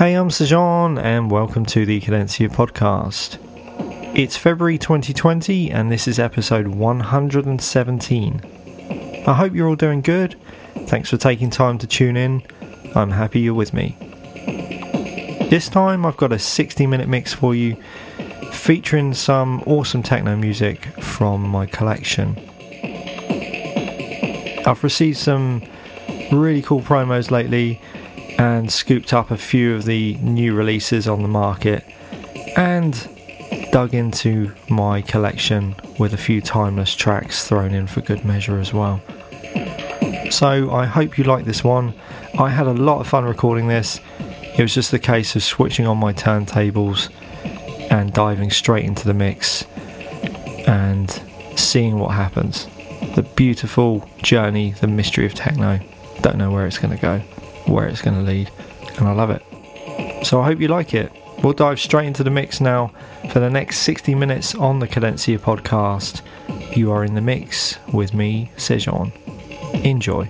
Hey, I'm Sejan, and welcome to the Cadencia podcast. It's February 2020, and this is episode 117. I hope you're all doing good. Thanks for taking time to tune in. I'm happy you're with me. This time, I've got a 60 minute mix for you featuring some awesome techno music from my collection. I've received some really cool promos lately and scooped up a few of the new releases on the market and dug into my collection with a few timeless tracks thrown in for good measure as well. So I hope you like this one. I had a lot of fun recording this. It was just a case of switching on my turntables and diving straight into the mix and seeing what happens. The beautiful journey, the mystery of techno. Don't know where it's going to go where it's going to lead, and I love it. So I hope you like it. We'll dive straight into the mix now for the next 60 minutes on the Cadencia podcast. You are in the mix with me, Sejan. Enjoy.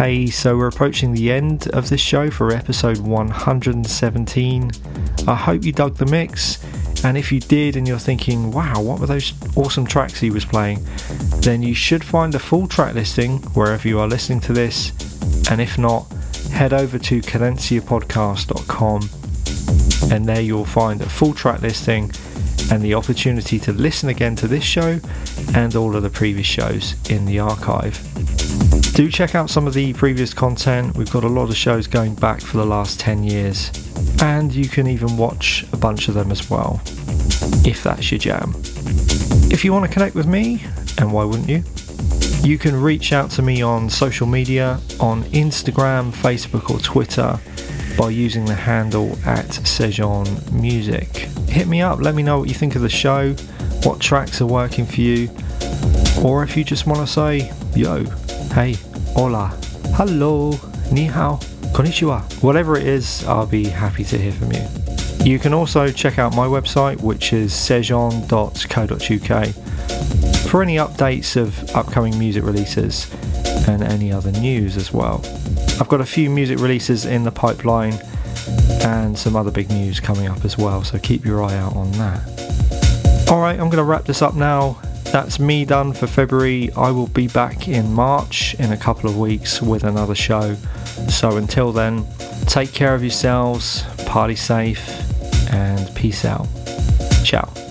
Hey, so we're approaching the end of this show for episode 117. I hope you dug the mix, and if you did and you're thinking, wow, what were those awesome tracks he was playing, then you should find a full track listing wherever you are listening to this, and if not, head over to cadenciapodcast.com and there you'll find a full track listing and the opportunity to listen again to this show and all of the previous shows in the archive. Do check out some of the previous content, we've got a lot of shows going back for the last 10 years, and you can even watch a bunch of them as well, if that's your jam. If you want to connect with me, and why wouldn't you? You can reach out to me on social media on Instagram, Facebook, or Twitter by using the handle at Sejon Music. Hit me up, let me know what you think of the show, what tracks are working for you, or if you just want to say, yo, hey, hola, hello, ni hao, konnichiwa, whatever it is, I'll be happy to hear from you. You can also check out my website, which is sejon.co.uk, for any updates of upcoming music releases and any other news as well. I've got a few music releases in the pipeline and some other big news coming up as well, so keep your eye out on that. Alright, I'm going to wrap this up now. That's me done for February. I will be back in March in a couple of weeks with another show. So until then, take care of yourselves, party safe, and peace out. Ciao.